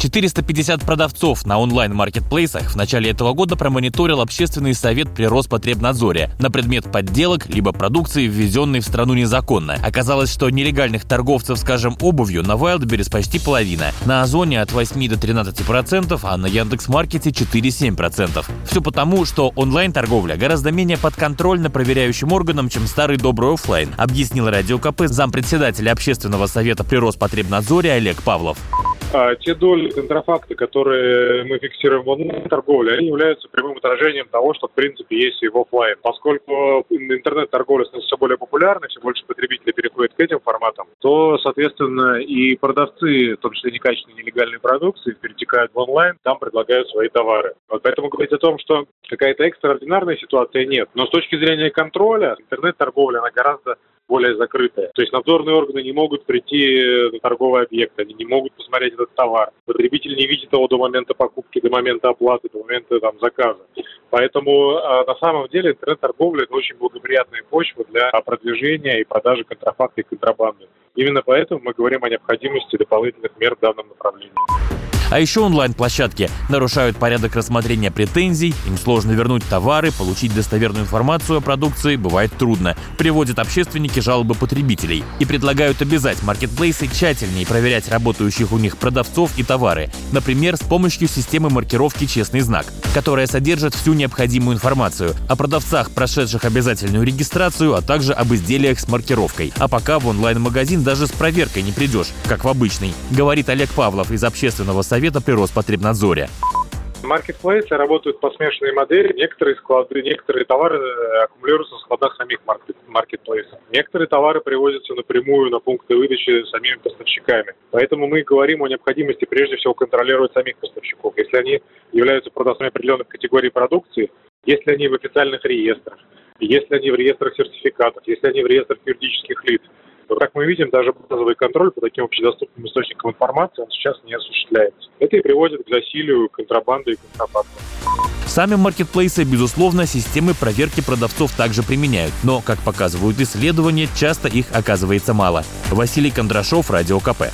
450 продавцов на онлайн-маркетплейсах в начале этого года промониторил общественный совет при Роспотребнадзоре на предмет подделок либо продукции, ввезенной в страну незаконно. Оказалось, что нелегальных торговцев, скажем, обувью на Wildberries почти половина, на Озоне от 8 до 13%, процентов, а на Яндекс.Маркете 4-7%. Все потому, что онлайн-торговля гораздо менее подконтрольна проверяющим органам, чем старый добрый офлайн, объяснил Радио КП зампредседателя общественного совета при Роспотребнадзоре Олег Павлов. А те доли контрафакта, которые мы фиксируем в онлайн-торговле, они являются прямым отражением того, что в принципе есть и в офлайн. Поскольку интернет-торговля становится все более популярной, все больше потребителей переходит к этим форматам, то, соответственно, и продавцы, в том числе некачественной нелегальной продукции, перетекают в онлайн, там предлагают свои товары. Вот поэтому говорить о том, что какая-то экстраординарная ситуация нет. Но с точки зрения контроля, интернет-торговля, она гораздо более закрытая. То есть надзорные органы не могут прийти на торговый объект, они не могут посмотреть этот товар. Потребитель не видит его до момента покупки, до момента оплаты, до момента там, заказа. Поэтому а, на самом деле интернет-торговля – это очень благоприятная почва для продвижения и продажи контрафакта и контрабанды. Именно поэтому мы говорим о необходимости дополнительных мер в данном направлении. А еще онлайн-площадки нарушают порядок рассмотрения претензий, им сложно вернуть товары, получить достоверную информацию о продукции бывает трудно. Приводят общественники жалобы потребителей и предлагают обязать маркетплейсы тщательнее проверять работающих у них продавцов и товары, например, с помощью системы маркировки «Честный знак», которая содержит всю необходимую информацию о продавцах, прошедших обязательную регистрацию, а также об изделиях с маркировкой. А пока в онлайн-магазин даже с проверкой не придешь, как в обычный, говорит Олег Павлов из общественного совета Совета при Роспотребнадзоре. Маркетплейсы работают по смешанной модели. Некоторые склады, некоторые товары э, аккумулируются в складах самих маркет, маркетплейсов. Некоторые товары привозятся напрямую на пункты выдачи самими поставщиками. Поэтому мы говорим о необходимости прежде всего контролировать самих поставщиков. Если они являются продавцами определенных категорий продукции, если они в официальных реестрах, если они в реестрах сертификатов, если они в реестрах юридических лиц – как мы видим, даже базовый контроль по таким общедоступным источникам информации, он сейчас не осуществляется. Это и приводит к засилию контрабанды и контрабанды. Сами маркетплейсы, безусловно, системы проверки продавцов также применяют, но, как показывают исследования, часто их оказывается мало. Василий Кондрашов, Радио КП.